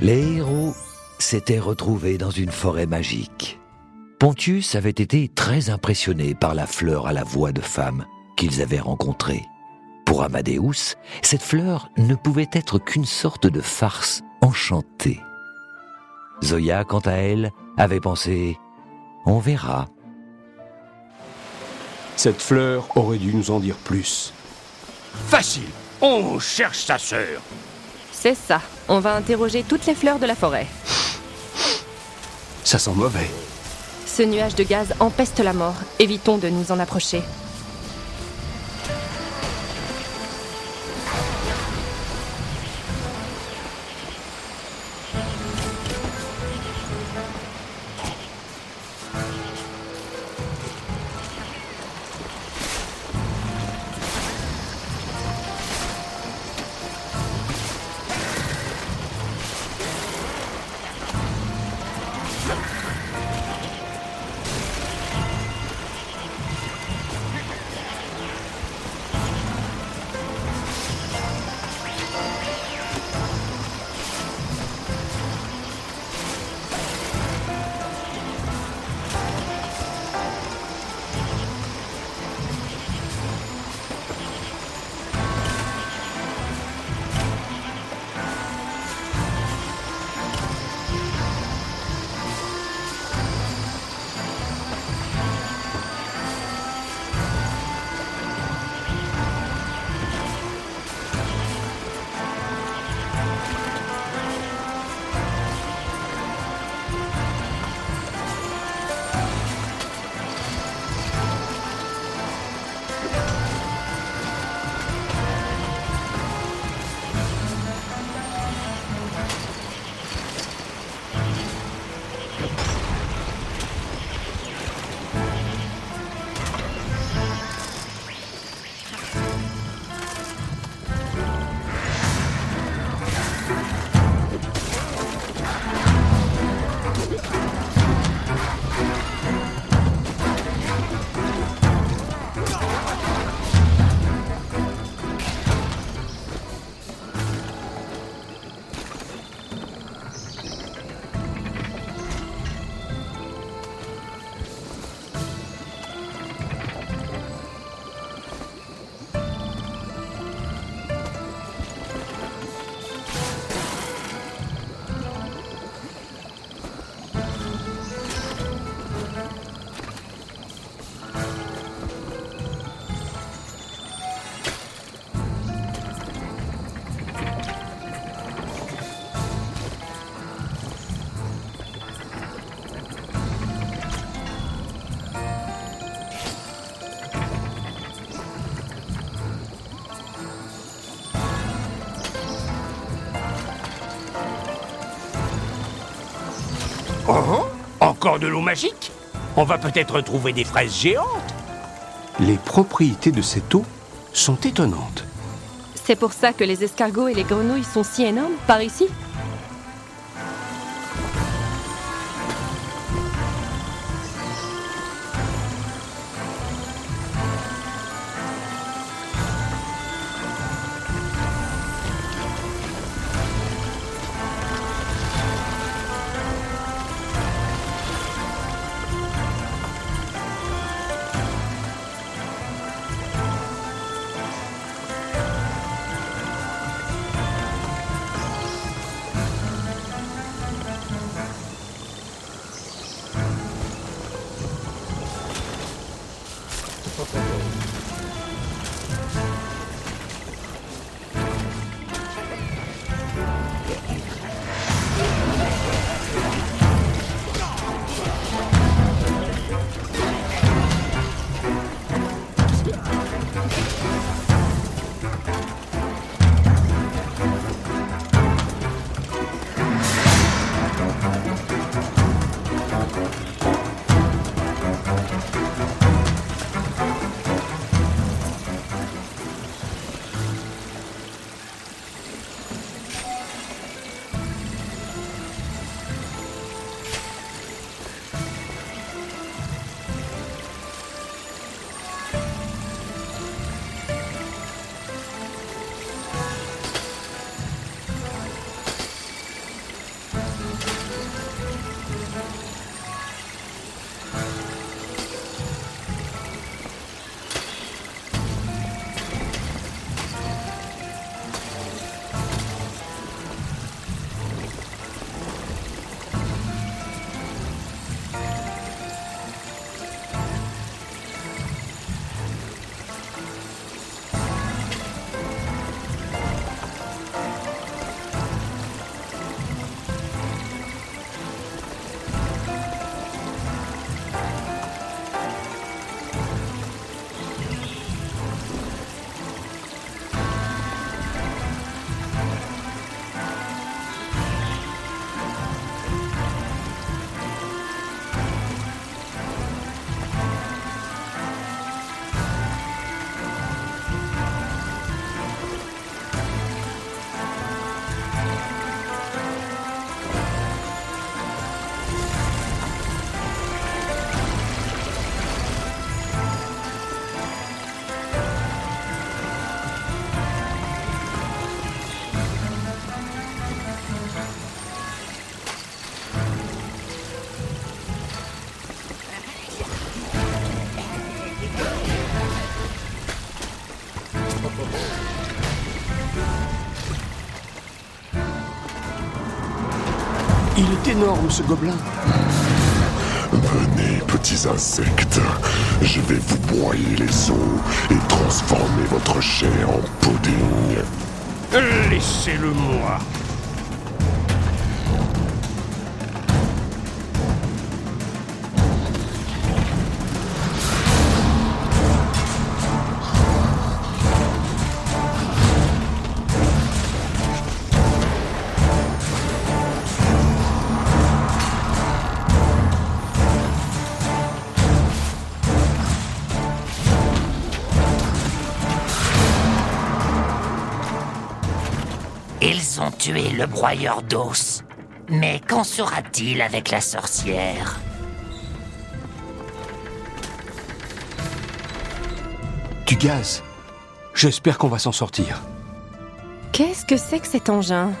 Les héros s'étaient retrouvés dans une forêt magique. Pontius avait été très impressionné par la fleur à la voix de femme qu'ils avaient rencontrée. Pour Amadeus, cette fleur ne pouvait être qu'une sorte de farce enchantée. Zoya, quant à elle, avait pensé ⁇ On verra ⁇ Cette fleur aurait dû nous en dire plus. Facile, on cherche sa sœur. C'est ça. On va interroger toutes les fleurs de la forêt. Ça sent mauvais. Ce nuage de gaz empeste la mort. Évitons de nous en approcher. Encore de l'eau magique On va peut-être trouver des fraises géantes. Les propriétés de cette eau sont étonnantes. C'est pour ça que les escargots et les grenouilles sont si énormes par ici est énorme ce gobelin. Venez, petits insectes. Je vais vous broyer les os et transformer votre chair en pudding. Laissez-le moi. Tué le broyeur d'os. Mais qu'en sera-t-il avec la sorcière? Du gaz. J'espère qu'on va s'en sortir. Qu'est-ce que c'est que cet engin?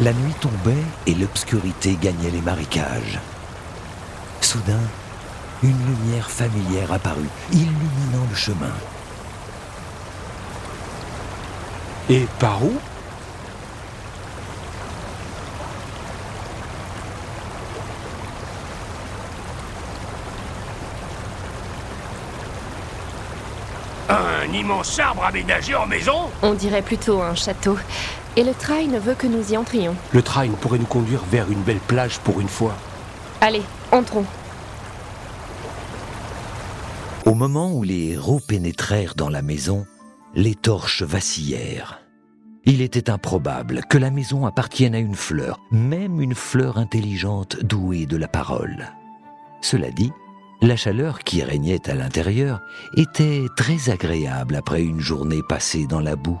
La nuit tombait et l'obscurité gagnait les marécages. Soudain, une lumière familière apparut, illuminant le chemin. Et par où? Un immense arbre aménagé en maison? On dirait plutôt un château. Et le train ne veut que nous y entrions. Le train pourrait nous conduire vers une belle plage pour une fois. Allez, entrons. Au moment où les héros pénétrèrent dans la maison, les torches vacillèrent. Il était improbable que la maison appartienne à une fleur, même une fleur intelligente douée de la parole. Cela dit, la chaleur qui régnait à l'intérieur était très agréable après une journée passée dans la boue.